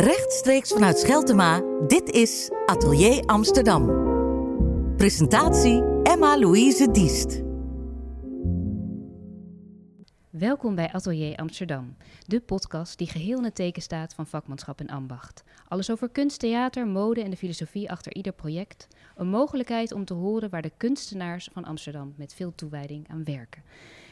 Rechtstreeks vanuit Scheltema, dit is Atelier Amsterdam. Presentatie Emma-Louise Diest. Welkom bij Atelier Amsterdam, de podcast die geheel in het teken staat van vakmanschap en ambacht. Alles over kunst, theater, mode en de filosofie achter ieder project. Een mogelijkheid om te horen waar de kunstenaars van Amsterdam met veel toewijding aan werken.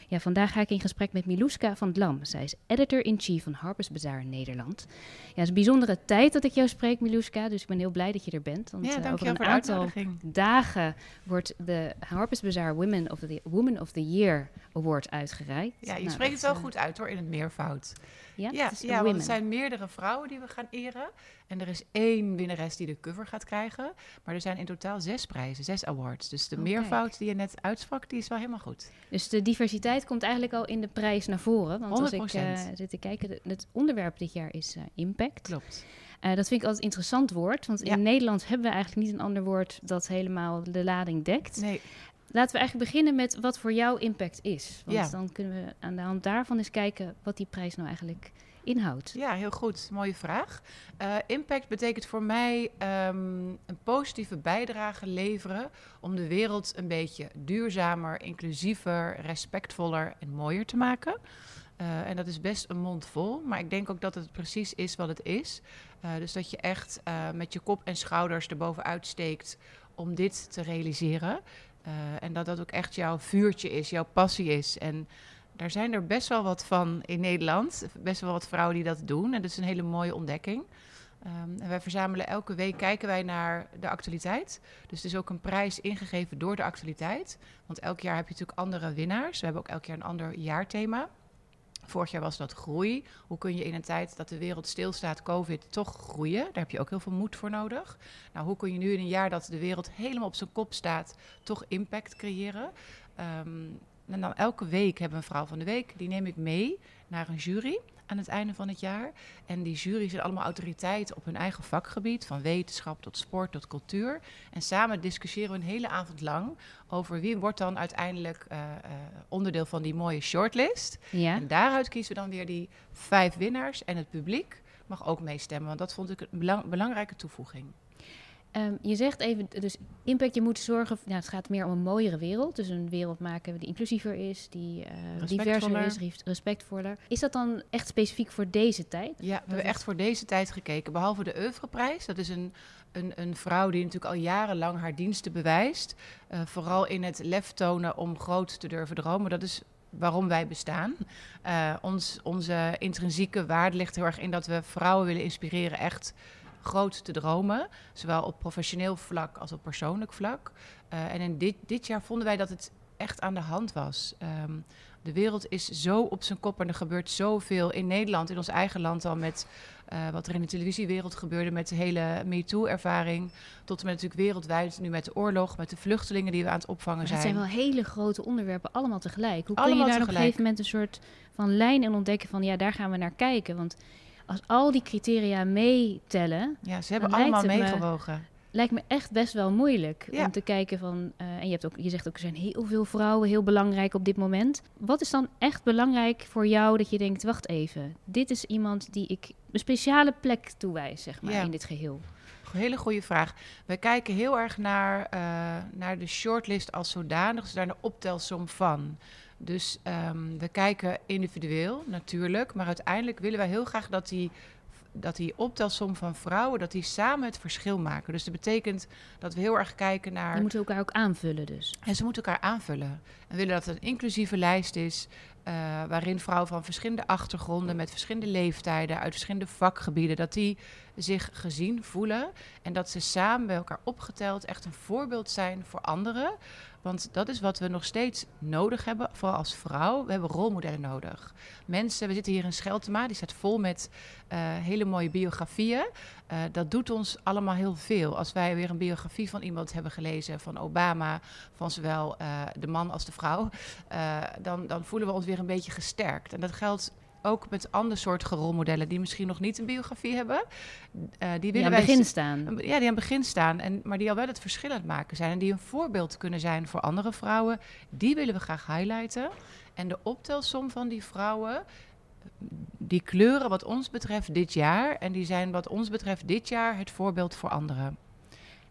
Ja, vandaag ga ik in gesprek met Miluska van Dlam. Zij is editor-in-chief van Harper's Bazaar Nederland. Ja, het is een bijzondere tijd dat ik jou spreek, Miluska. Dus ik ben heel blij dat je er bent. Want ja, uh, over een aantal dagen wordt de Harper's Bazaar Women of the, Woman of the Year Award uitgereikt. Ja, je nou, spreekt het wel uh, goed uit hoor, in het meervoud. Ja, ja, ja want er zijn meerdere vrouwen die we gaan eren. En er is één winnares die de cover gaat krijgen. Maar er zijn in totaal zes prijzen, zes awards. Dus de Oh, meervoud die je net uitsprak, die is wel helemaal goed. Dus de diversiteit komt eigenlijk al in de prijs naar voren. Want als ik uh, zit te kijken, het onderwerp dit jaar is uh, impact. Klopt. Uh, dat vind ik altijd een interessant woord. Want Ja. in Nederland hebben we eigenlijk niet een ander woord dat helemaal de lading dekt. Nee, Laten we eigenlijk beginnen met wat voor jou impact is. Want Ja. dan kunnen we aan de hand daarvan eens kijken wat die prijs nou eigenlijk inhoudt. ja, heel goed. Mooie vraag. Eh, impact betekent voor mij ehm, een positieve bijdrage leveren om de wereld een beetje duurzamer, inclusiever, respectvoller en mooier te maken. Eh, en dat is best een mond vol, maar ik denk ook dat het precies is wat het is. Eh, dus dat je echt met je kop en schouders erbovenuit steekt om dit te realiseren. Eh, en dat dat ook echt jouw vuurtje is, jouw passie is. En daar zijn er best wel wat van in Nederland. Best wel wat vrouwen die dat doen. En dat is een hele mooie ontdekking. Ehm, en wij verzamelen elke week, kijken wij naar de actualiteit. Dus het is ook een prijs ingegeven door de actualiteit. Want elk jaar heb je natuurlijk andere winnaars. We hebben ook elk jaar een ander jaarthema. Vorig jaar was dat groei. Hoe kun je in een tijd dat de wereld stilstaat, COVID, toch groeien? Daar heb je ook heel veel moed voor nodig. Nou, hoe kun je nu in een jaar dat de wereld helemaal op zijn kop staat, toch impact creëren? Ehm, en dan elke week hebben we een vrouw van de week. Die neem ik mee naar een jury aan het einde van het jaar. En die jury zijn allemaal autoriteiten op hun eigen vakgebied. Van wetenschap tot sport tot cultuur. En samen discussiëren we een hele avond lang over wie wordt dan uiteindelijk eh, eh, onderdeel van die mooie shortlist. Ja? En daaruit kiezen we dan weer die vijf winnaars. En het publiek mag ook meestemmen. Want dat vond ik een belang- belangrijke toevoeging. Ehm, je zegt even, dus impact, je moet zorgen, nou, het gaat meer om een mooiere wereld. Dus een wereld maken die inclusiever is, die eh, diverser is, res- respectvoller. Is dat dan echt specifiek voor deze tijd? Ja, we hebben echt voor deze tijd gekeken. Behalve de Oeuvreprijs. Dat is een, een, een vrouw die natuurlijk al jarenlang haar diensten bewijst. Eh, vooral in het lef tonen om groot te durven dromen. Dat is waarom wij bestaan. Eh, ons, onze intrinsieke waarde ligt heel erg in dat we vrouwen willen inspireren echt groot te dromen. Zowel op professioneel vlak als op persoonlijk vlak. Eh, en in dit, dit jaar vonden wij dat het echt aan de hand was. Ehm, de wereld is zo op zijn kop en er gebeurt zoveel in Nederland, in ons eigen land al met eh, wat er in de televisiewereld gebeurde met de hele MeToo-ervaring. Tot en met natuurlijk wereldwijd nu met de oorlog, met de vluchtelingen die we aan het opvangen zijn. het zijn wel hele grote onderwerpen, allemaal tegelijk. Hoe kun Allemaal je daar op een tegelijk. gegeven moment een soort van lijn in ontdekken van, ja, daar gaan we naar kijken. Want als al die criteria meetellen, Ja, ze hebben allemaal me- meegewogen. lijkt me echt best wel moeilijk Ja. om te kijken van. eh, en je, hebt ook, je zegt ook, er zijn heel veel vrouwen heel belangrijk op dit moment. Wat is dan echt belangrijk voor jou dat je denkt, wacht even, dit is iemand die ik een speciale plek toewijs, zeg maar, Ja. in dit geheel. Hele goede vraag. We kijken heel erg naar, eh, naar de shortlist als zodanig, dus naar de optelsom van. Dus ehm, we kijken individueel natuurlijk, maar uiteindelijk willen wij heel graag dat die, dat die optelsom van vrouwen, dat die samen het verschil maken. Dus dat betekent dat we heel erg kijken naar... Die moeten elkaar ook aanvullen dus. En ze moeten elkaar aanvullen. En willen dat het een inclusieve lijst is. eh, waarin vrouwen van verschillende achtergronden, met verschillende leeftijden, uit verschillende vakgebieden, dat die zich gezien voelen. En dat ze samen bij elkaar opgeteld echt een voorbeeld zijn voor anderen. Want dat is wat we nog steeds nodig hebben, vooral als vrouw. We hebben rolmodellen nodig. Mensen, we zitten hier in Scheltema, die staat vol met eh, hele mooie biografieën. Eh, dat doet ons allemaal heel veel. Als wij weer een biografie van iemand hebben gelezen, van Obama, van zowel eh, de man als de vrouw, dan, dan voelen we ons weer een beetje gesterkt. En dat geldt ook met ander soort rolmodellen die misschien nog niet een biografie hebben. Eh, die Die willen aan wij het begin staan. ja, die aan het begin staan, en, maar die al wel het verschil aan het maken zijn. En die een voorbeeld kunnen zijn voor andere vrouwen. Die willen we graag highlighten. En de optelsom van die vrouwen die kleuren wat ons betreft dit jaar. En die zijn wat ons betreft dit jaar het voorbeeld voor anderen.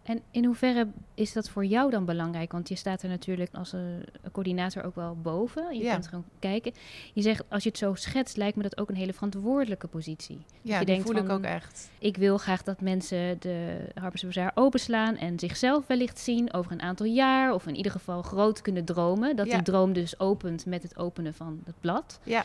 En in hoeverre is dat voor jou dan belangrijk? Want je staat er natuurlijk als een coördinator ook wel boven. Je Ja. kunt gewoon kijken. Je zegt, als je het zo schetst, lijkt me dat ook een hele verantwoordelijke positie. Ja, je die denkt voel ik ook echt. Ik wil graag dat mensen de Harper's Bazaar openslaan en zichzelf wellicht zien over een aantal jaar. Of in ieder geval groot kunnen dromen. Dat Ja. die droom dus opent met het openen van het blad. Ja.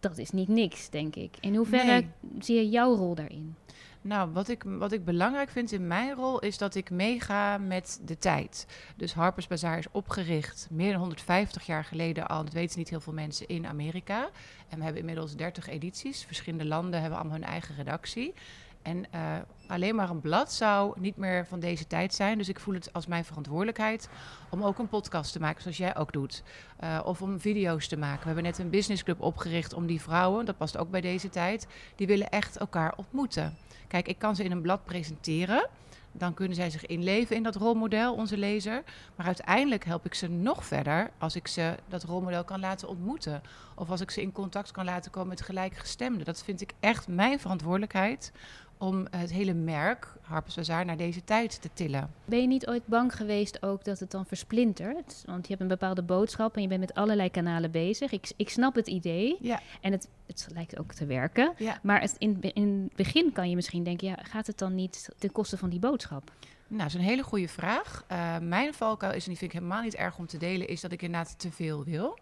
Dat is niet niks, denk ik. In hoeverre Nee. zie je jouw rol daarin? Nou, wat ik, wat ik belangrijk vind in mijn rol is dat ik meega met de tijd. Dus Harper's Bazaar is opgericht meer dan 150 jaar geleden al. Dat weten niet heel veel mensen in Amerika. En we hebben inmiddels 30 edities. Verschillende landen hebben allemaal hun eigen redactie. En eh, alleen maar een blad zou niet meer van deze tijd zijn. Dus ik voel het als mijn verantwoordelijkheid om ook een podcast te maken, zoals jij ook doet. Eh, of om video's te maken. We hebben net een businessclub opgericht om die vrouwen, dat past ook bij deze tijd, die willen echt elkaar ontmoeten. Kijk, ik kan ze in een blad presenteren. Dan kunnen zij zich inleven in dat rolmodel, onze lezer. Maar uiteindelijk help ik ze nog verder als ik ze dat rolmodel kan laten ontmoeten. Of als ik ze in contact kan laten komen met gelijkgestemden. Dat vind ik echt mijn verantwoordelijkheid om het hele merk Harper's Bazaar naar deze tijd te tillen. Ben je niet ooit bang geweest ook dat het dan versplintert? Want je hebt een bepaalde boodschap en je bent met allerlei kanalen bezig. Ik, ik snap het idee Ja, en het, het lijkt ook te werken. ja. Maar het, in, in het begin kan je misschien denken, ja, gaat het dan niet ten koste van die boodschap? Nou, dat is een hele goede vraag. Eh, mijn valkuil is, en die vind ik helemaal niet erg om te delen, is dat ik inderdaad te veel wil.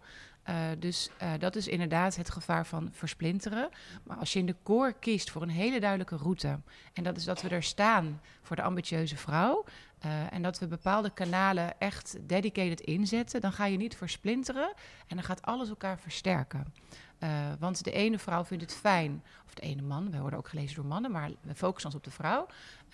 Eh, dus eh, dat is inderdaad het gevaar van versplinteren. Maar als je in de core kiest voor een hele duidelijke route, en dat is dat we er staan voor de ambitieuze vrouw, eh, en dat we bepaalde kanalen echt dedicated inzetten, dan ga je niet versplinteren en dan gaat alles elkaar versterken. Want de ene vrouw vindt het fijn, of de ene man, wij worden ook gelezen door mannen, maar we focussen ons op de vrouw.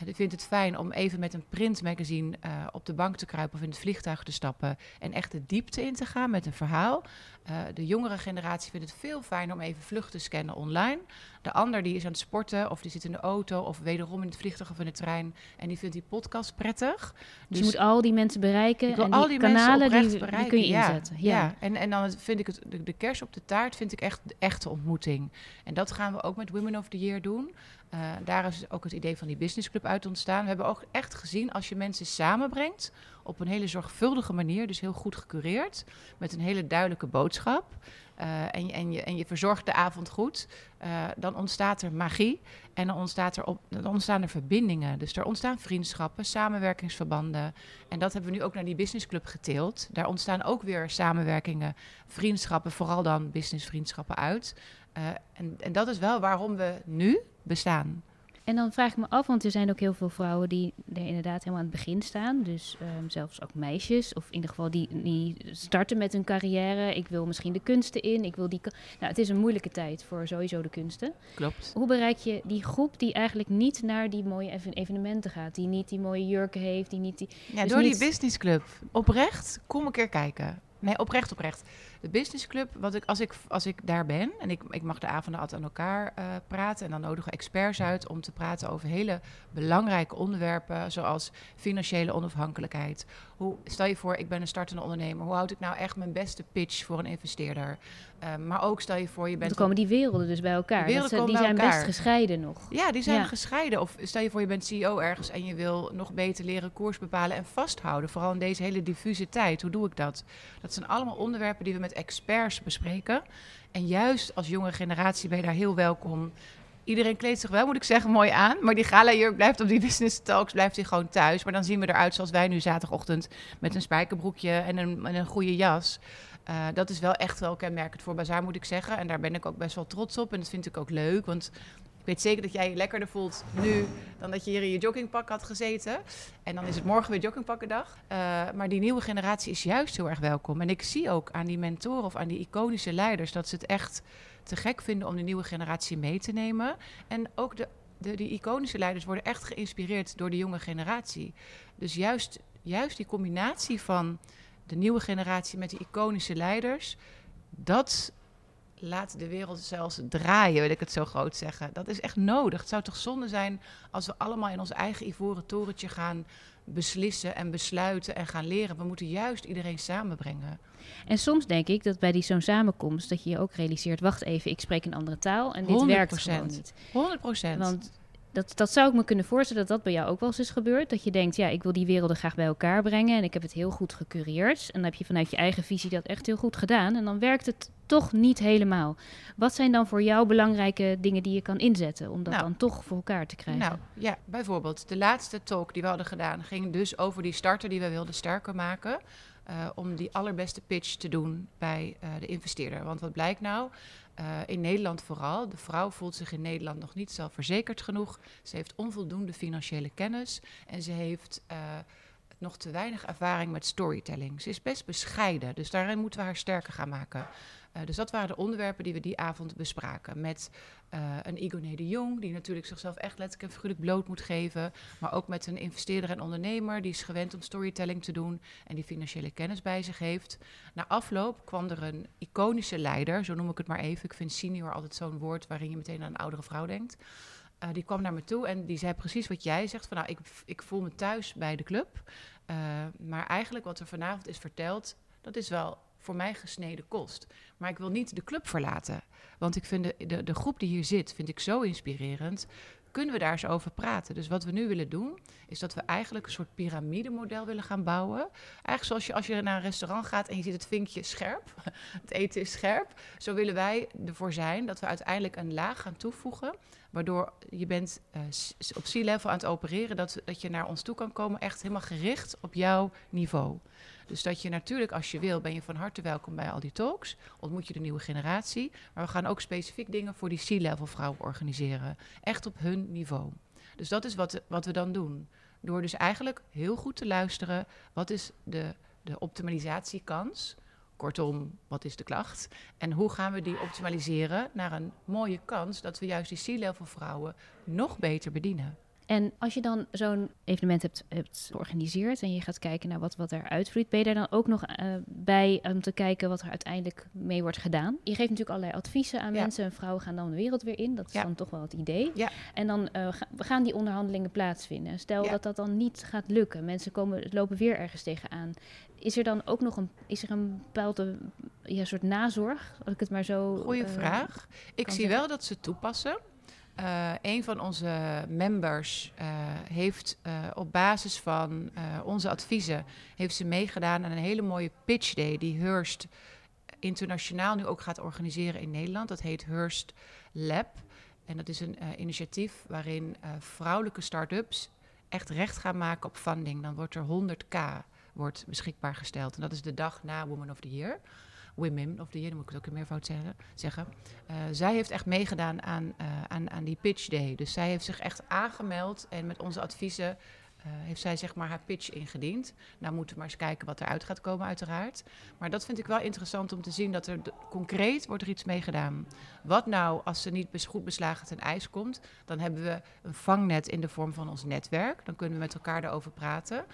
Die vindt het fijn om even met een printmagazine uh, op de bank te kruipen of in het vliegtuig te stappen en echt de diepte in te gaan met een verhaal. Uh, de jongere generatie vindt het veel fijner om even vlug te scannen online. De ander die is aan het sporten of die zit in de auto of wederom in het vliegtuig of in de trein en die vindt die podcast prettig. Dus, je moet al die mensen bereiken en al die kanalen die, bereiken. die kun je inzetten. Ja, Ja. en, en dan vind ik het, de, de kers op de taart vind ik echt de echte ontmoeting. En dat gaan we ook met Women of the Year doen. Uh, daar is ook het idee van die businessclub uit ontstaan. We hebben ook echt gezien als je mensen samenbrengt op een hele zorgvuldige manier, dus heel goed gecureerd, met een hele duidelijke boodschap. Uh, en, je, en, je, en je verzorgt de avond goed, uh, dan ontstaat er magie en dan, ontstaat er op, dan ontstaan er verbindingen. Dus er ontstaan vriendschappen, samenwerkingsverbanden. En dat hebben we nu ook naar die businessclub geteeld. Daar ontstaan ook weer samenwerkingen, vriendschappen, vooral dan businessvriendschappen uit. Uh, en, en dat is wel waarom we nu bestaan. En dan vraag ik me af, want er zijn ook heel veel vrouwen die er inderdaad helemaal aan het begin staan. Dus um, zelfs ook meisjes, of in ieder geval die, die starten met hun carrière. Ik wil misschien de kunsten in, ik wil die... Nou, het is een moeilijke tijd voor sowieso de kunsten. Klopt. Hoe bereik je die groep die eigenlijk niet naar die mooie even evenementen gaat? Die niet die mooie jurken heeft, die niet die... Ja, dus door niet... die businessclub. Oprecht, kom een keer kijken. Nee, oprecht, oprecht. De businessclub, wat ik, als, ik, als ik daar ben en ik, ik mag de avonden altijd aan elkaar uh, praten en dan nodigen we experts uit om te praten over hele belangrijke onderwerpen, zoals financiële onafhankelijkheid. Hoe, stel je voor, ik ben een startende ondernemer. Hoe houd ik nou echt mijn beste pitch voor een investeerder? Uh, maar ook stel je voor, je bent. Dan komen die werelden dus bij elkaar. Die, dat ze, die zijn elkaar. best gescheiden nog. Ja, die zijn Ja. gescheiden. Of stel je voor, je bent CEO ergens en je wil nog beter leren koers bepalen en vasthouden. Vooral in deze hele diffuse tijd. Hoe doe ik dat? Dat zijn allemaal onderwerpen die we met experts bespreken. En juist als jonge generatie ben je daar heel welkom. Iedereen kleedt zich wel, moet ik zeggen, mooi aan. Maar die gala blijft op die business talks blijft hij gewoon thuis. Maar dan zien we eruit zoals wij nu zaterdagochtend met een spijkerbroekje en een, en een goede jas. Uh, dat is wel echt wel kenmerkend voor Bazaar, moet ik zeggen. En daar ben ik ook best wel trots op. En dat vind ik ook leuk, want weet zeker dat jij je lekkerder voelt nu dan dat je hier in je joggingpak had gezeten. En dan is het morgen weer joggingpakkendag. Uh, maar die nieuwe generatie is juist heel erg welkom. En ik zie ook aan die mentoren of aan die iconische leiders dat ze het echt te gek vinden om de nieuwe generatie mee te nemen. En ook de, de, die iconische leiders worden echt geïnspireerd door de jonge generatie. Dus juist, juist die combinatie van de nieuwe generatie met die iconische leiders, dat laat de wereld zelfs draaien, wil ik het zo groot zeggen. Dat is echt nodig. Het zou toch zonde zijn als we allemaal in ons eigen ivoren torentje gaan beslissen en besluiten en gaan leren. We moeten juist iedereen samenbrengen. En soms denk ik dat bij die zo'n samenkomst dat je je ook realiseert, wacht even, ik spreek een andere taal en dit werkt gewoon niet. 100 procent. Want dat, dat zou ik me kunnen voorstellen dat dat bij jou ook wel eens is gebeurd. Dat je denkt, ja, ik wil die werelden graag bij elkaar brengen en ik heb het heel goed gecureerd. En dan heb je vanuit je eigen visie dat echt heel goed gedaan. En dan werkt het toch niet helemaal. Wat zijn dan voor jou belangrijke dingen die je kan inzetten om dat Nou. dan toch voor elkaar te krijgen? Nou ja, bijvoorbeeld de laatste talk die we hadden gedaan ging dus over die starter die we wilden sterker maken. Eh, om die allerbeste pitch te doen bij eh, de investeerder. Want wat blijkt nou? Eh, in Nederland vooral. De vrouw voelt zich in Nederland nog niet zelfverzekerd genoeg. Ze heeft onvoldoende financiële kennis. En ze heeft nog te weinig ervaring met storytelling. Ze is best bescheiden. Dus daarin moeten we haar sterker gaan maken. Eh, dus dat waren de onderwerpen die we die avond bespraken. Met eh, een Igoné de Jong, die natuurlijk zichzelf echt letterlijk en figuurlijk bloot moet geven. Maar ook met een investeerder en ondernemer, die is gewend om storytelling te doen en die financiële kennis bij zich heeft. Na afloop kwam er een iconische leider, zo noem ik het maar even. Ik vind senior altijd zo'n woord waarin je meteen aan een oudere vrouw denkt. Eh, die kwam naar me toe en die zei precies wat jij zegt. Van, nou, ik, ik voel me thuis bij de club. Maar eigenlijk wat er vanavond is verteld, dat is wel voor mij gesneden kost. Maar ik wil niet de club verlaten. Want ik vind de, de, groep die hier zit, vind ik zo inspirerend. Kunnen we daar eens over praten? Dus wat we nu willen doen, is dat we eigenlijk een soort piramidemodel willen gaan bouwen. Eigenlijk zoals je als je naar een restaurant gaat en je ziet het vinkje scherp. Het eten is scherp. Zo willen wij ervoor zijn dat we uiteindelijk een laag gaan toevoegen. Waardoor je bent eh, op C-level aan het opereren. Dat, dat je naar ons toe kan komen echt helemaal gericht op jouw niveau. Dus dat je natuurlijk, als je wil, ben je van harte welkom bij al die talks. Ontmoet je de nieuwe generatie. Maar we gaan ook specifiek dingen voor die C-level vrouwen organiseren. Echt op hun niveau. Dus dat is wat, wat we dan doen. Door dus eigenlijk heel goed te luisteren. Wat is de, de optimalisatiekans? Kortom, wat is de klacht? En hoe gaan we die optimaliseren naar een mooie kans dat we juist die C-level vrouwen nog beter bedienen? En als je dan zo'n evenement hebt, hebt georganiseerd en je gaat kijken naar wat, wat eruit vloeit, ben je daar dan ook nog eh, bij om te kijken wat er uiteindelijk mee wordt gedaan? Je geeft natuurlijk allerlei adviezen aan Ja. mensen en vrouwen gaan dan de wereld weer in. Dat is Ja. dan toch wel het idee. Ja. En dan we gaan die onderhandelingen plaatsvinden. Stel dat dat dan niet gaat lukken. Mensen komen, lopen weer ergens tegenaan. Is er dan ook nog een, is er een bepaalde ja, soort nazorg? Als ik het maar zo. Goeie eh, vraag. Ik zie zeggen. wel dat ze toepassen. Eh een van onze members eh, heeft eh, op basis van onze adviezen heeft ze meegedaan aan een hele mooie pitch day die Hearst internationaal nu ook gaat organiseren in Nederland. Dat heet Hearst Lab. En dat is een initiatief waarin vrouwelijke start-ups echt recht gaan maken op funding. Dan wordt er 100k wordt beschikbaar gesteld. En dat is de dag na Woman of the Year. Women of the Year, moet ik het ook in meervoud zeggen. Eh, zij heeft echt meegedaan aan, eh, aan, aan die pitch day. Dus zij heeft zich echt aangemeld en met onze adviezen eh, heeft zij zeg maar haar pitch ingediend. Nou moeten we maar eens kijken wat eruit gaat komen uiteraard. Maar dat vind ik wel interessant om te zien dat er de- concreet wordt er iets mee gedaan. Wat nou als ze niet goed beslagen ten ijs komt, dan hebben we een vangnet in de vorm van ons netwerk. Dan kunnen we met elkaar daarover praten.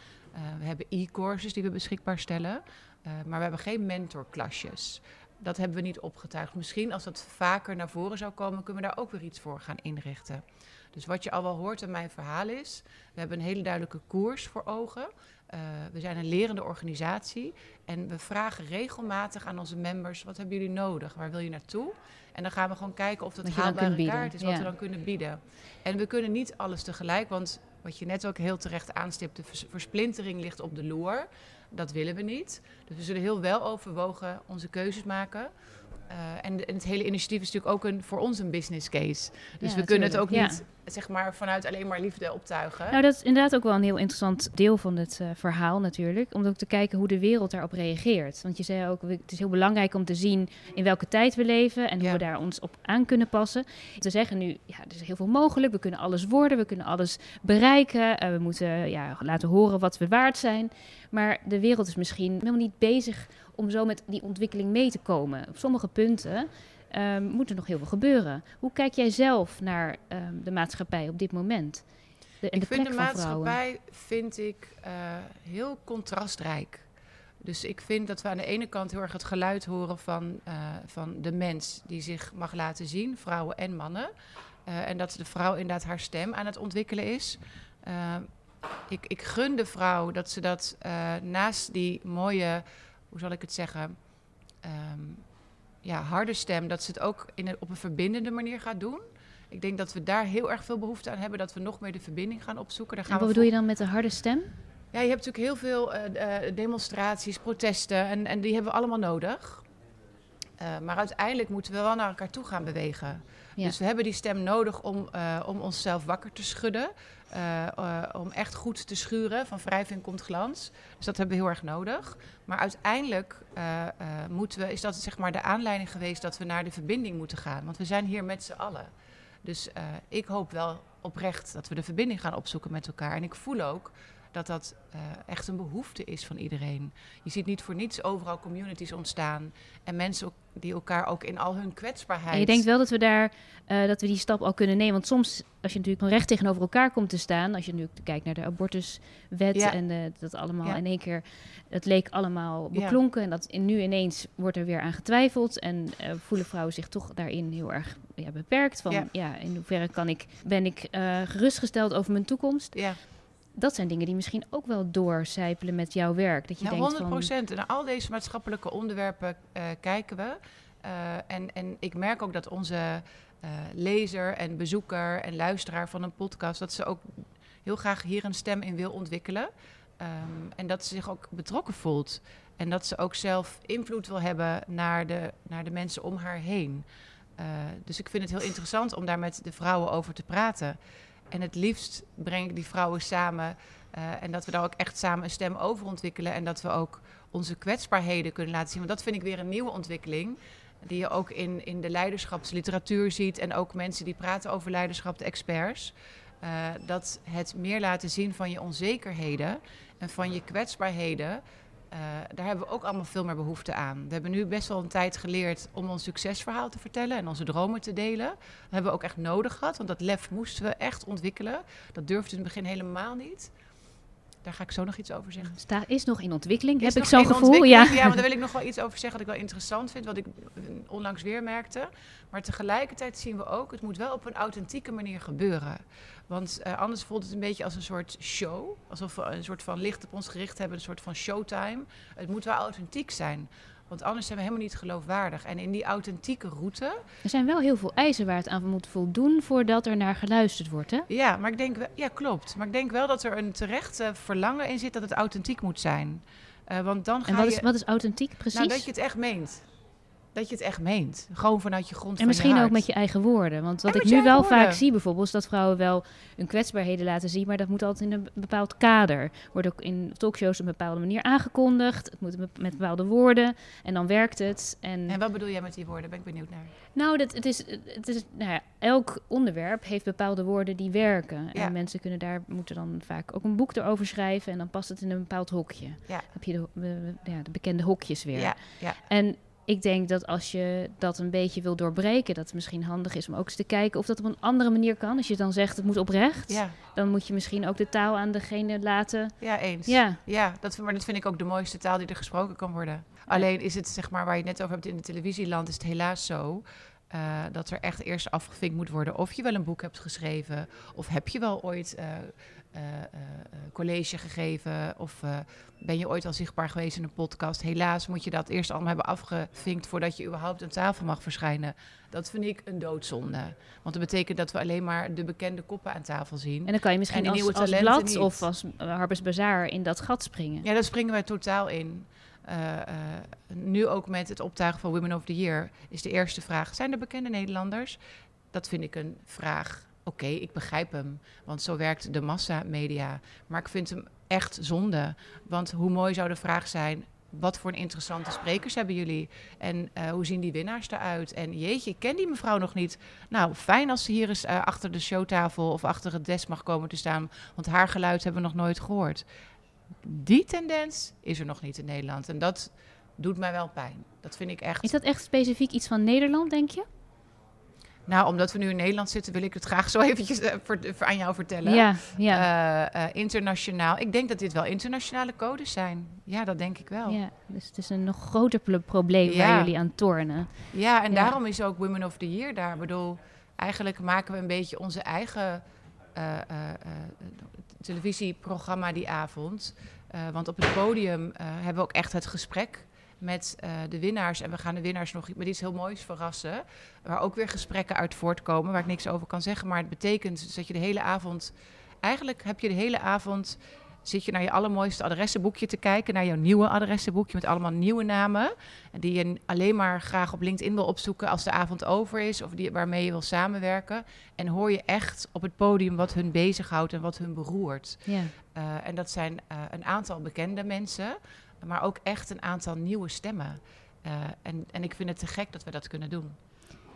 We hebben e-courses die we beschikbaar stellen. Eh, maar we hebben geen mentorklasjes. Dat hebben we niet opgetuigd. Misschien als dat vaker naar voren zou komen, kunnen we daar ook weer iets voor gaan inrichten. Dus wat je al wel hoort in mijn verhaal is, we hebben een hele duidelijke koers voor ogen. Eh, we zijn een lerende organisatie en we vragen regelmatig aan onze members, wat hebben jullie nodig? Waar wil je naartoe? En dan gaan we gewoon kijken of dat haalbare kaart is, wat ja. we dan kunnen bieden. En we kunnen niet alles tegelijk, want wat je net ook heel terecht aanstipt, de vers- versplintering ligt op de loer. Dat willen we niet. Dus we zullen heel wel overwogen onze keuzes maken. Eh, en, en het hele initiatief is natuurlijk ook een, voor ons een business case. Dus Ja, we kunnen het ook niet zeg maar, vanuit alleen maar liefde optuigen. Nou, dat is inderdaad ook wel een heel interessant deel van het eh, verhaal natuurlijk. Om ook te kijken hoe de wereld daarop reageert. Want je zei ook, het is heel belangrijk om te zien in welke tijd we leven en hoe we daar ons op aan kunnen passen. Te zeggen nu, ja, er is heel veel mogelijk. We kunnen alles worden, we kunnen alles bereiken. eh, we moeten ja, laten horen wat we waard zijn. Maar de wereld is misschien helemaal niet bezig om zo met die ontwikkeling mee te komen. Op sommige punten ehm, moet er nog heel veel gebeuren. Hoe kijk jij zelf naar ehm, de maatschappij op dit moment? De, en ik de vind plek de maatschappij vind ik, eh, heel contrastrijk. Dus ik vind dat we aan de ene kant heel erg het geluid horen van, eh, van de mens die zich mag laten zien, vrouwen en mannen. Eh, en dat de vrouw inderdaad haar stem aan het ontwikkelen is. Ik, ik gun de vrouw dat ze dat naast die mooie, hoe zal ik het zeggen, ehm, ja, harde stem, dat ze het ook in op een verbindende manier gaat doen. Ik denk dat we daar heel erg veel behoefte aan hebben, dat we nog meer de verbinding gaan opzoeken. Daar gaan en wat bedoel je dan met de harde stem? Ja, je hebt natuurlijk heel veel uh, demonstraties, protesten en, en die hebben we allemaal nodig. Uh, maar uiteindelijk moeten we wel naar elkaar toe gaan bewegen. Dus we hebben die stem nodig om, uh, om onszelf wakker te schudden. Om echt goed te schuren. Van wrijving komt glans. Dus dat hebben we heel erg nodig. Maar uiteindelijk moeten we, is dat zeg maar de aanleiding geweest dat we naar de verbinding moeten gaan. Want we zijn hier met z'n allen. Dus ik hoop wel oprecht dat we de verbinding gaan opzoeken met elkaar. En ik voel ook dat dat uh, echt een behoefte is van iedereen. Je ziet niet voor niets overal communities ontstaan en mensen die elkaar ook in al hun kwetsbaarheid. En je denkt wel dat we daar uh, dat we die stap al kunnen nemen, want soms als je natuurlijk recht tegenover elkaar komt te staan, als je nu kijkt naar de abortuswet ja. en dat allemaal ja. in één keer, het leek allemaal beklonken ja. en dat in, nu ineens wordt er weer aan getwijfeld en voelen vrouwen zich toch daarin heel erg beperkt van ja. in hoeverre kan ik ben ik gerustgesteld over mijn toekomst. Ja dat zijn dingen die misschien ook wel doorcijpelen met jouw werk. Dat je ja, denkt 100 procent. Van... Naar al deze maatschappelijke onderwerpen uh, kijken we. Uh, en, en ik merk ook dat onze uh, lezer en bezoeker en luisteraar van een podcast... dat ze ook heel graag hier een stem in wil ontwikkelen. Um, en dat ze zich ook betrokken voelt. En dat ze ook zelf invloed wil hebben naar de, naar de mensen om haar heen. dus ik vind het heel interessant om daar met de vrouwen over te praten. En het liefst breng ik die vrouwen samen. Uh, en dat we daar ook echt samen een stem over ontwikkelen. En dat we ook onze kwetsbaarheden kunnen laten zien. Want dat vind ik weer een nieuwe ontwikkeling. Die je ook in, in de leiderschapsliteratuur ziet. En ook mensen die praten over leiderschap, de experts. Uh, dat het meer laten zien van je onzekerheden en van je kwetsbaarheden. Uh, daar hebben we ook allemaal veel meer behoefte aan. We hebben nu best wel een tijd geleerd om ons succesverhaal te vertellen en onze dromen te delen. Dat hebben we ook echt nodig gehad, want dat lef moesten we echt ontwikkelen. Dat durfde in het begin helemaal niet. Daar ga ik zo nog iets over zeggen. Sta is nog in ontwikkeling, heb ik zo'n gevoel. Ja. ja, maar daar wil ik nog wel iets over zeggen wat ik wel interessant vind, wat ik onlangs weer merkte. Maar tegelijkertijd zien we ook, het moet wel op een authentieke manier gebeuren. Want uh, anders voelt het een beetje als een soort show. Alsof we een soort van licht op ons gericht hebben, een soort van showtime. Het moet wel authentiek zijn. Want anders zijn we helemaal niet geloofwaardig. En in die authentieke route. Er zijn wel heel veel eisen waar het aan moet voldoen voordat er naar geluisterd wordt. Hè? Ja, maar ik denk ja, klopt. Maar ik denk wel dat er een terecht uh, verlangen in zit dat het authentiek moet zijn. Uh, want dan ga en wat, je... is, wat is authentiek precies? Nou, dat je het echt meent dat je het echt meent. Gewoon vanuit je grond En misschien ook met je eigen woorden. Want wat ik nu wel vaak zie bijvoorbeeld... is dat vrouwen wel hun kwetsbaarheden laten zien... maar dat moet altijd in een bepaald kader. Wordt ook in talkshows op een bepaalde manier aangekondigd. Het moet met bepaalde woorden. En dan werkt het. En, en wat bedoel jij met die woorden? Ben ik benieuwd naar. Nou, dat, het is, het is, nou ja, elk onderwerp heeft bepaalde woorden die werken. Ja. En mensen kunnen daar, moeten dan vaak ook een boek erover schrijven... en dan past het in een bepaald hokje. Ja. Dan heb je de, ja, de bekende hokjes weer. Ja. Ja. En ik denk dat als je dat een beetje wil doorbreken, dat het misschien handig is om ook eens te kijken of dat op een andere manier kan. Als je dan zegt het moet oprecht, ja. dan moet je misschien ook de taal aan degene laten. Ja, eens. Ja, ja dat, maar dat vind ik ook de mooiste taal die er gesproken kan worden. Alleen is het, zeg maar, waar je het net over hebt in de televisieland, is het helaas zo. Uh, dat er echt eerst afgevinkt moet worden of je wel een boek hebt geschreven. Of heb je wel ooit uh, college gegeven. Of ben je ooit al zichtbaar geweest in een podcast. Helaas moet je dat eerst allemaal hebben afgevinkt voordat je überhaupt aan tafel mag verschijnen. Dat vind ik een doodzonde. Want dat betekent dat we alleen maar de bekende koppen aan tafel zien. En dan kan je misschien als, als blad niet. of als Harbers Bazaar in dat gat springen. Ja, daar springen wij totaal in. Uh, uh, nu ook met het optuigen van Women of the Year is de eerste vraag: zijn er bekende Nederlanders? Dat vind ik een vraag. Oké, ik begrijp hem, want zo werkt de massamedia. Maar ik vind hem echt zonde. Want hoe mooi zou de vraag zijn: wat voor een interessante sprekers hebben jullie? En uh, hoe zien die winnaars eruit? En jeetje, ik ken die mevrouw nog niet. Nou, fijn als ze hier eens uh, achter de showtafel of achter het desk mag komen te staan. Want haar geluid hebben we nog nooit gehoord die tendens is er nog niet in Nederland. En dat doet mij wel pijn. Dat vind ik echt. Is dat echt specifiek iets van Nederland, denk je? Nou, omdat we nu in Nederland zitten, wil ik het graag zo eventjes eh, voor, voor aan jou vertellen. Ja, ja. Eh, eh, internationaal. Ik denk dat dit wel internationale codes zijn. Ja, dat denk ik wel. Ja, dus het is een nog groter pro- probleem Ja. waar jullie aan tornen. en Ja. daarom is ook Women of the Year daar. Ik bedoel, eigenlijk maken we een beetje onze eigen televisieprogramma die avond. Want op het podium hebben we ook echt het gesprek met eh, de winnaars. En we gaan de winnaars nog met iets heel moois verrassen. Waar ook weer gesprekken uit voortkomen, waar ik niks over kan zeggen. Maar het betekent dus dat je de hele avond... Eigenlijk heb je de hele avond... Zit je naar je allermooiste adressenboekje te kijken, naar jouw nieuwe adressenboekje met allemaal nieuwe namen. Die je alleen maar graag op LinkedIn wil opzoeken als de avond over is, of die, waarmee je wil samenwerken. En hoor je echt op het podium wat hun bezighoudt en wat hun beroert. Ja. Uh, en dat zijn uh, een aantal bekende mensen, maar ook echt een aantal nieuwe stemmen. Uh, en, en ik vind het te gek dat we dat kunnen doen.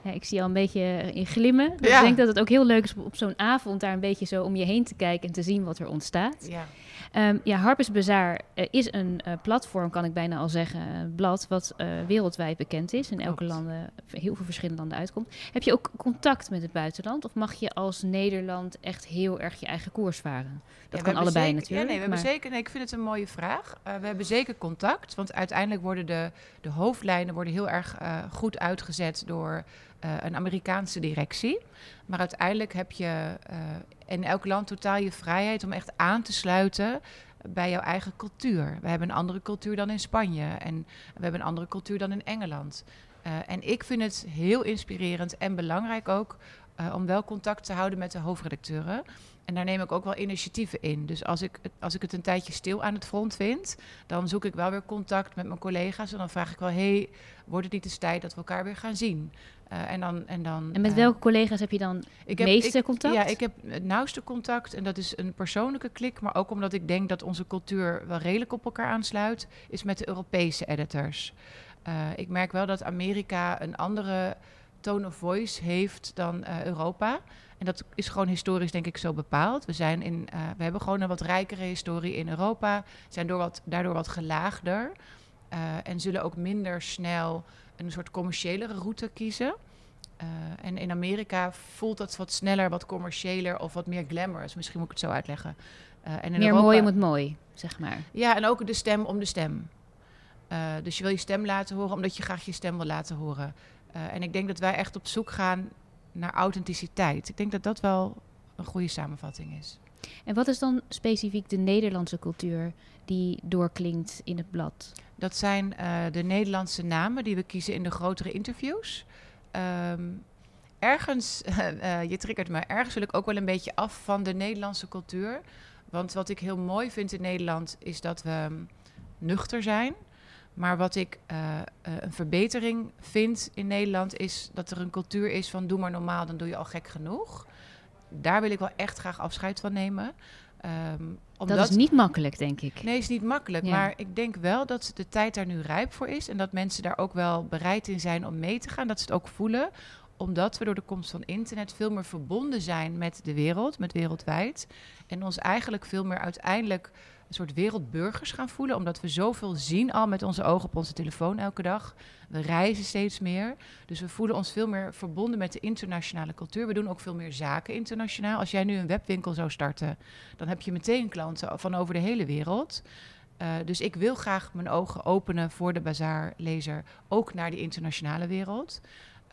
Ja, ik zie al een beetje in glimmen. Dus Ja. Ik denk dat het ook heel leuk is om op zo'n avond daar een beetje zo om je heen te kijken en te zien wat er ontstaat. Ja. Ehm, ja, Harper's Bazaar eh, is een eh, platform, kan ik bijna al zeggen, een blad wat eh, wereldwijd bekend is. In elke landen, heel veel verschillende landen uitkomt. Heb je ook contact met het buitenland? Of mag je als Nederland echt heel erg je eigen koers varen? Dat Ja, kan allebei zeker, natuurlijk. Ja, nee, we hebben maar- zeker, nee, ik vind het een mooie vraag. We hebben zeker contact, want uiteindelijk worden de, de hoofdlijnen worden heel erg goed uitgezet door uh, een Amerikaanse directie. Maar uiteindelijk heb je uh, in elk land totaal je vrijheid om echt aan te sluiten bij jouw eigen cultuur. We hebben een andere cultuur dan in Spanje en we hebben een andere cultuur dan in Engeland. Uh, en ik vind het heel inspirerend en belangrijk ook uh, om wel contact te houden met de hoofdredacteuren. En daar neem ik ook wel initiatieven in. Dus als ik, als ik het een tijdje stil aan het front vind, dan zoek ik wel weer contact met mijn collega's. En dan vraag ik wel, hey, wordt het niet eens tijd dat we elkaar weer gaan zien? Uh, en, dan, en, dan, en met uh, welke collega's heb je dan het meeste ik, contact? Ja, ik heb het nauwste contact. En dat is een persoonlijke klik. Maar ook omdat ik denk dat onze cultuur wel redelijk op elkaar aansluit, is met de Europese editors. Uh, ik merk wel dat Amerika een andere tone of voice heeft dan uh, Europa. En dat is gewoon historisch, denk ik, zo bepaald. We, zijn in, uh, we hebben gewoon een wat rijkere historie in Europa, zijn door wat, daardoor wat gelaagder uh, en zullen ook minder snel een soort commerciëlere route kiezen. En in Amerika voelt dat wat sneller, wat commerciëler of wat meer glamorous. Misschien moet ik het zo uitleggen. En in meer Europa, mooi om het mooi, zeg maar. Ja, en ook de stem om de stem. Dus je wil je stem laten horen omdat je graag je stem wil laten horen. Uh, en ik denk dat wij echt op zoek gaan naar authenticiteit. Ik denk dat dat wel een goede samenvatting is. En wat is dan specifiek de Nederlandse cultuur die doorklinkt in het blad? Dat zijn uh, de Nederlandse namen die we kiezen in de grotere interviews. Um, ergens, uh, je triggert me, ergens wil ik ook wel een beetje af van de Nederlandse cultuur. Want wat ik heel mooi vind in Nederland is dat we nuchter zijn. Maar wat ik uh, uh, een verbetering vind in Nederland is dat er een cultuur is van doe maar normaal, dan doe je al gek genoeg. Daar wil ik wel echt graag afscheid van nemen. Um, omdat, dat is niet makkelijk, denk ik. Nee, is niet makkelijk. Ja. Maar ik denk wel dat de tijd daar nu rijp voor is. En dat mensen daar ook wel bereid in zijn om mee te gaan. Dat ze het ook voelen. Omdat we door de komst van internet veel meer verbonden zijn met de wereld, met wereldwijd. En ons eigenlijk veel meer uiteindelijk een soort wereldburgers gaan voelen. Omdat we zoveel zien al met onze ogen op onze telefoon elke dag. We reizen steeds meer. Dus we voelen ons veel meer verbonden met de internationale cultuur. We doen ook veel meer zaken internationaal. Als jij nu een webwinkel zou starten, dan heb je meteen klanten van over de hele wereld. Uh, dus ik wil graag mijn ogen openen voor de bazaarlezer, ook naar die internationale wereld.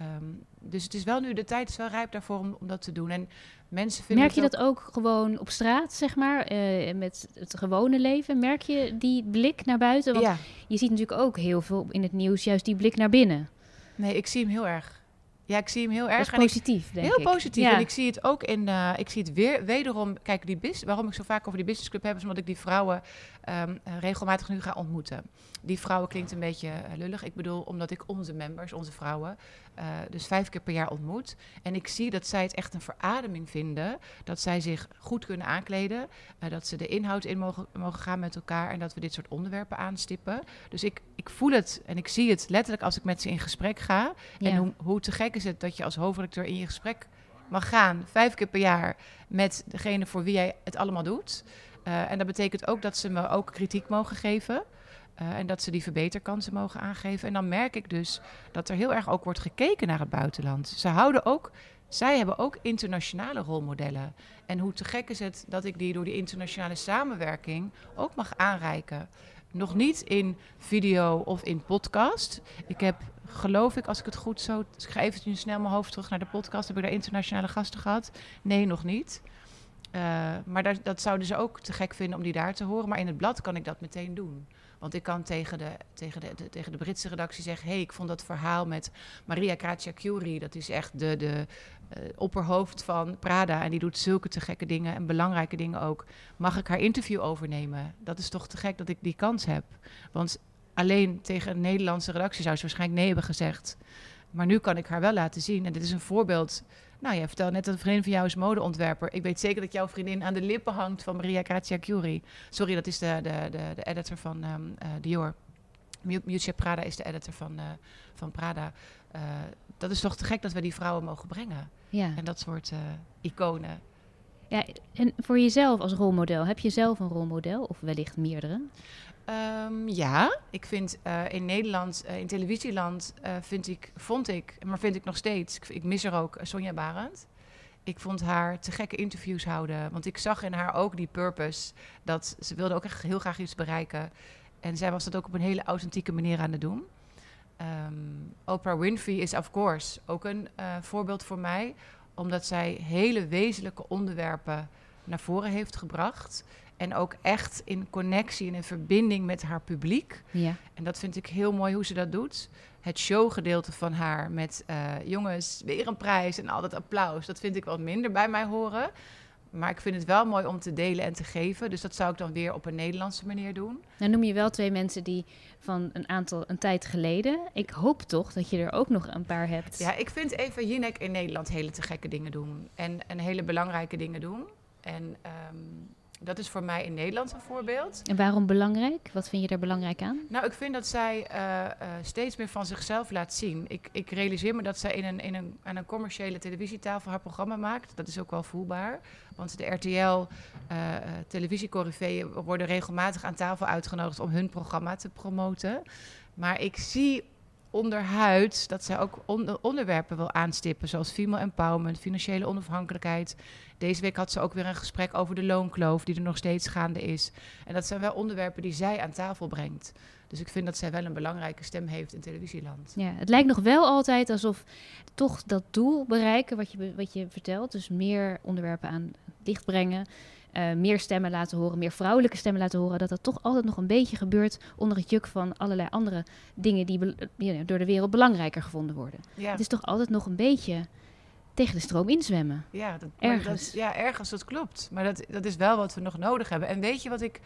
Um, dus het is wel nu, de tijd is wel rijp daarvoor om, om dat te doen. En mensen vinden Merk je ook... dat ook gewoon op straat, zeg maar, uh, met het gewone leven? Merk je die blik naar buiten? Want ja. je ziet natuurlijk ook heel veel in het nieuws, juist die blik naar binnen. Nee, ik zie hem heel erg. Ja, ik zie hem heel erg. Dat is positief, ik, denk heel ik. positief. Ja. En ik zie het ook in. Uh, ik zie het weer wederom. Kijk, die bis, waarom ik zo vaak over die business club heb, is omdat ik die vrouwen um, regelmatig nu ga ontmoeten. Die vrouwen klinkt een beetje uh, lullig. Ik bedoel, omdat ik onze members, onze vrouwen, uh, dus vijf keer per jaar ontmoet. En ik zie dat zij het echt een verademing vinden. Dat zij zich goed kunnen aankleden. Uh, dat ze de inhoud in mogen, mogen gaan met elkaar. En dat we dit soort onderwerpen aanstippen. Dus ik, ik voel het en ik zie het letterlijk als ik met ze in gesprek ga. Ja. En hoe, hoe te gek is het dat je als hoofdredacteur in je gesprek mag gaan, vijf keer per jaar, met degene voor wie jij het allemaal doet. Uh, en dat betekent ook dat ze me ook kritiek mogen geven. Eh, en dat ze die verbeterkansen mogen aangeven. En dan merk ik dus dat er heel erg ook wordt gekeken naar het buitenland. Ze houden ook, zij hebben ook internationale rolmodellen. En hoe te gek is het dat ik die door die internationale samenwerking ook mag aanreiken. Nog niet in video of in podcast. Ik heb, geloof ik, als ik het goed zo. Ik ga even snel mijn hoofd terug naar de podcast. Heb ik daar internationale gasten gehad? Nee, nog niet. Uh, maar dat zouden ze ook te gek vinden om die daar te horen. Maar in het blad kan ik dat meteen doen. Want ik kan tegen de, tegen de, tegen de Britse redactie zeggen: hey, ik vond dat verhaal met Maria Grazia Curie, dat is echt de, de uh, opperhoofd van Prada. En die doet zulke te gekke dingen en belangrijke dingen ook. Mag ik haar interview overnemen? Dat is toch te gek dat ik die kans heb. Want alleen tegen een Nederlandse redactie zou ze waarschijnlijk nee hebben gezegd. Maar nu kan ik haar wel laten zien. En dit is een voorbeeld nou, jij vertelde net dat een vriendin van jou is modeontwerper. Ik weet zeker dat jouw vriendin aan de lippen hangt van Maria Grazia Curie. Sorry, dat is de, de, de, de editor van um, uh, Dior. Miuccia Prada is de editor van, uh, van Prada. Uh, dat is toch te gek dat we die vrouwen mogen brengen. Ja. En dat soort iconen. Ja, en voor jezelf als rolmodel, heb je zelf een rolmodel of wellicht meerdere? Um, ja, ik vind uh, in Nederland, uh, in televisieland, uh, vind ik, vond ik, maar vind ik nog steeds, ik, ik mis er ook Sonja Barend. Ik vond haar te gekke interviews houden, want ik zag in haar ook die purpose, dat ze wilde ook echt heel graag iets bereiken. En zij was dat ook op een hele authentieke manier aan het doen. Um, Oprah Winfrey is of course ook een voorbeeld voor mij, omdat zij hele wezenlijke onderwerpen naar voren heeft gebracht. En ook echt in connectie en in verbinding met haar publiek. Ja. En dat vind ik heel mooi hoe ze dat doet. Het showgedeelte van haar met uh, jongens, weer een prijs en al dat applaus. Dat vind ik wat minder bij mij horen. Maar ik vind het wel mooi om te delen en te geven. Dus dat zou ik dan weer op een Nederlandse manier doen. Nou noem je wel twee mensen die van een aantal een tijd geleden. Ik hoop toch dat je er ook nog een paar hebt. Ja, ik vind Eva Jinek in Nederland hele te gekke dingen doen. En, en hele belangrijke dingen doen. En um, dat is voor mij in Nederland een voorbeeld. En waarom belangrijk? Wat vind je daar belangrijk aan? Nou, ik vind dat zij uh, uh, steeds meer van zichzelf laat zien. Ik, ik realiseer me dat zij in een, in een, aan een commerciële televisietafel haar programma maakt. Dat is ook wel voelbaar. Want de RTL uh, televisiecorriveeën worden regelmatig aan tafel uitgenodigd om hun programma te promoten. Maar ik zie onderhuid dat zij ook onderwerpen wil aanstippen, zoals female empowerment, financiële onafhankelijkheid. Deze week had ze ook weer een gesprek over de loonkloof, die er nog steeds gaande is. En dat zijn wel onderwerpen die zij aan tafel brengt. Dus ik vind dat zij wel een belangrijke stem heeft in televisieland. Ja, het lijkt nog wel altijd alsof toch dat doel bereiken wat je, wat je vertelt, dus meer onderwerpen aan licht brengen, uh, meer stemmen laten horen, meer vrouwelijke stemmen laten horen, dat dat toch altijd nog een beetje gebeurt onder het juk van allerlei andere dingen die, die door de wereld belangrijker gevonden worden. Ja. Het is toch altijd nog een beetje tegen de stroom inzwemmen. Ja, dat, ergens. Dat, ja, ergens, dat klopt. Maar dat, dat is wel wat we nog nodig hebben. En weet je wat ik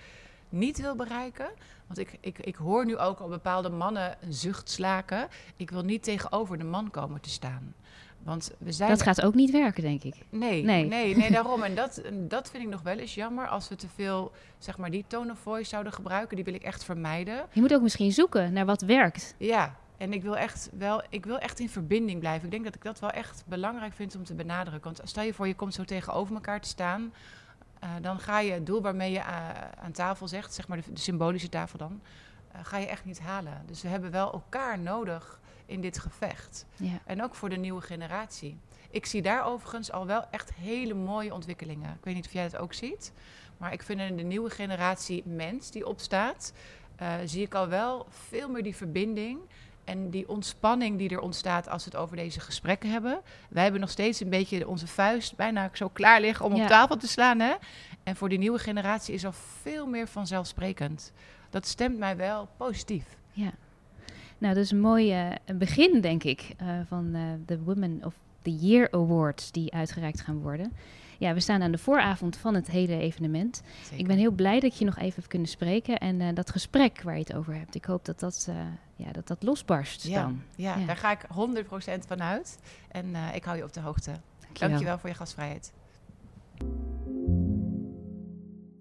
niet wil bereiken? Want ik, ik, ik hoor nu ook al bepaalde mannen een zucht slaken. Ik wil niet tegenover de man komen te staan. Want we zijn dat gaat ook niet werken, denk ik. Nee, nee, nee, nee daarom. En dat, dat vind ik nog wel eens jammer. Als we te veel, zeg maar, die tone of voice zouden gebruiken, die wil ik echt vermijden. Je moet ook misschien zoeken naar wat werkt. Ja, en ik wil echt wel, ik wil echt in verbinding blijven. Ik denk dat ik dat wel echt belangrijk vind om te benadrukken. Want stel je voor, je komt zo tegenover elkaar te staan. Uh, dan ga je het doel waarmee je uh, aan tafel zegt, zeg maar de, de symbolische tafel dan, uh, ga je echt niet halen. Dus we hebben wel elkaar nodig in dit gevecht. Ja. En ook voor de nieuwe generatie. Ik zie daar overigens al wel echt hele mooie ontwikkelingen. Ik weet niet of jij dat ook ziet. Maar ik vind in de nieuwe generatie mens die opstaat, uh, zie ik al wel veel meer die verbinding. En die ontspanning die er ontstaat als we het over deze gesprekken hebben. Wij hebben nog steeds een beetje onze vuist bijna zo klaar liggen om ja. op tafel te slaan. Hè? En voor die nieuwe generatie is al veel meer vanzelfsprekend. Dat stemt mij wel positief. Ja. Nou, dat is een mooi uh, begin, denk ik, uh, van uh, de Women of the Year Awards die uitgereikt gaan worden. Ja, we staan aan de vooravond van het hele evenement. Zeker. Ik ben heel blij dat je nog even hebt kunnen spreken en dat gesprek waar je het over hebt. Ik hoop dat dat, ja, dat, dat losbarst ja, dan. Ja, ja, daar ga ik 100% van uit. En ik hou je op de hoogte. Dankjewel, Dankjewel voor je gastvrijheid.